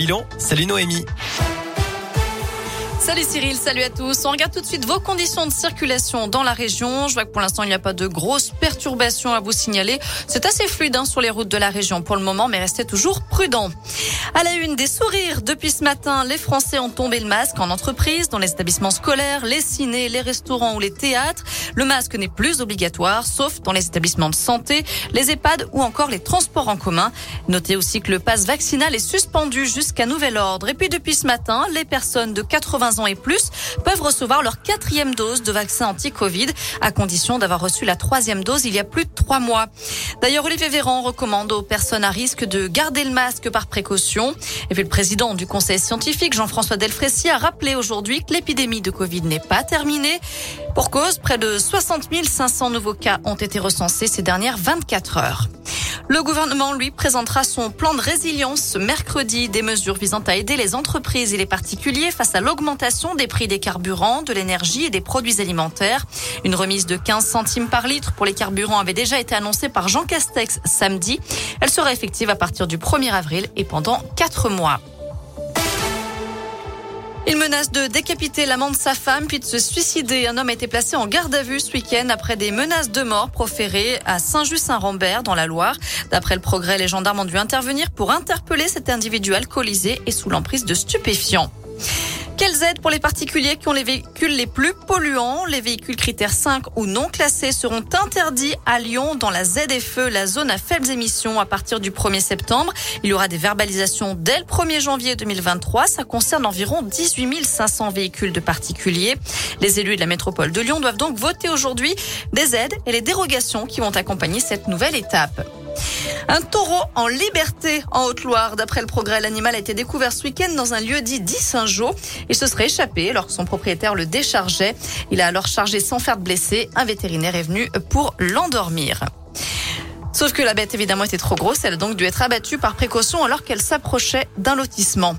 Milan, salut Noémie. Salut Cyril, salut à tous. On regarde tout de suite vos conditions de circulation dans la région. Je vois que pour l'instant, il n'y a pas de grosses perturbations à vous signaler. C'est assez fluide hein, sur les routes de la région pour le moment, mais restez toujours prudents. À la une, des sourires. Depuis ce matin, les Français ont tombé le masque en entreprise, dans les établissements scolaires, les cinés, les restaurants ou les théâtres. Le masque n'est plus obligatoire, sauf dans les établissements de santé, les EHPAD ou encore les transports en commun. Notez aussi que le passe vaccinal est suspendu jusqu'à nouvel ordre. Et puis depuis ce matin, les personnes de 80 et plus peuvent recevoir leur quatrième dose de vaccin anti-Covid à condition d'avoir reçu la troisième dose il y a plus de trois mois. D'ailleurs, Olivier Véran recommande aux personnes à risque de garder le masque par précaution. Et puis le président du conseil scientifique, Jean-François Delfrécy, a rappelé aujourd'hui que l'épidémie de Covid n'est pas terminée. Pour cause, près de 60 500 nouveaux cas ont été recensés ces dernières 24 heures. Le gouvernement, lui, présentera son plan de résilience ce mercredi, des mesures visant à aider les entreprises et les particuliers face à l'augmentation des prix des carburants, de l'énergie et des produits alimentaires. Une remise de 15 centimes par litre pour les carburants avait déjà été annoncée par Jean Castex samedi. Elle sera effective à partir du 1er avril et pendant 4 mois. Il menace de décapiter l'amant de sa femme puis de se suicider. Un homme a été placé en garde à vue ce week-end après des menaces de mort proférées à Saint-Just-Saint-Rambert dans la Loire. D'après le progrès, les gendarmes ont dû intervenir pour interpeller cet individu alcoolisé et sous l'emprise de stupéfiants. Quelles aides pour les particuliers qui ont les véhicules les plus polluants? Les véhicules critères 5 ou non classés seront interdits à Lyon dans la ZFE, la zone à faibles émissions, à partir du 1er septembre. Il y aura des verbalisations dès le 1er janvier 2023. Ça concerne environ 18 500 véhicules de particuliers. Les élus de la métropole de Lyon doivent donc voter aujourd'hui des aides et les dérogations qui vont accompagner cette nouvelle étape. Un taureau en liberté en Haute-Loire. D'après le progrès, l'animal a été découvert ce week-end dans un lieu dit dit Saint-Jean. Il se serait échappé alors que son propriétaire le déchargeait. Il a alors chargé sans faire de blessé. Un vétérinaire est venu pour l'endormir. Sauf que la bête, évidemment, était trop grosse. Elle a donc dû être abattue par précaution alors qu'elle s'approchait d'un lotissement.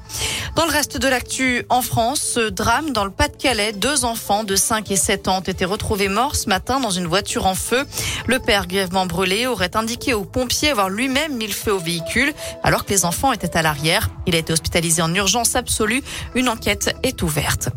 Dans le reste de l'actu en France, ce drame dans le Pas-de-Calais, deux enfants de 5 et 7 ans ont été retrouvés morts ce matin dans une voiture en feu. Le père grièvement brûlé aurait indiqué aux pompiers avoir lui-même mis le feu au véhicule alors que les enfants étaient à l'arrière. Il a été hospitalisé en urgence absolue. Une enquête est ouverte.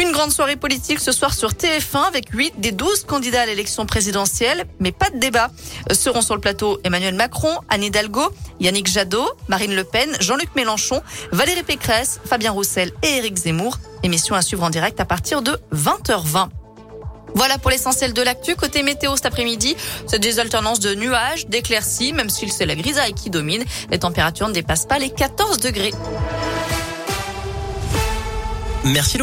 Une grande soirée politique ce soir sur TF1 avec 8 des 12 candidats à l'élection présidentielle, mais pas de débat. Euh, seront sur le plateau Emmanuel Macron, Anne Hidalgo, Yannick Jadot, Marine Le Pen, Jean-Luc Mélenchon, Valérie Pécresse, Fabien Roussel et Éric Zemmour. Émission à suivre en direct à partir de 20h20. Voilà pour l'essentiel de l'actu. Côté météo cet après-midi, c'est des alternances de nuages, d'éclaircies, même si c'est la grisaille qui domine. Les températures ne dépassent pas les 14 degrés. Merci.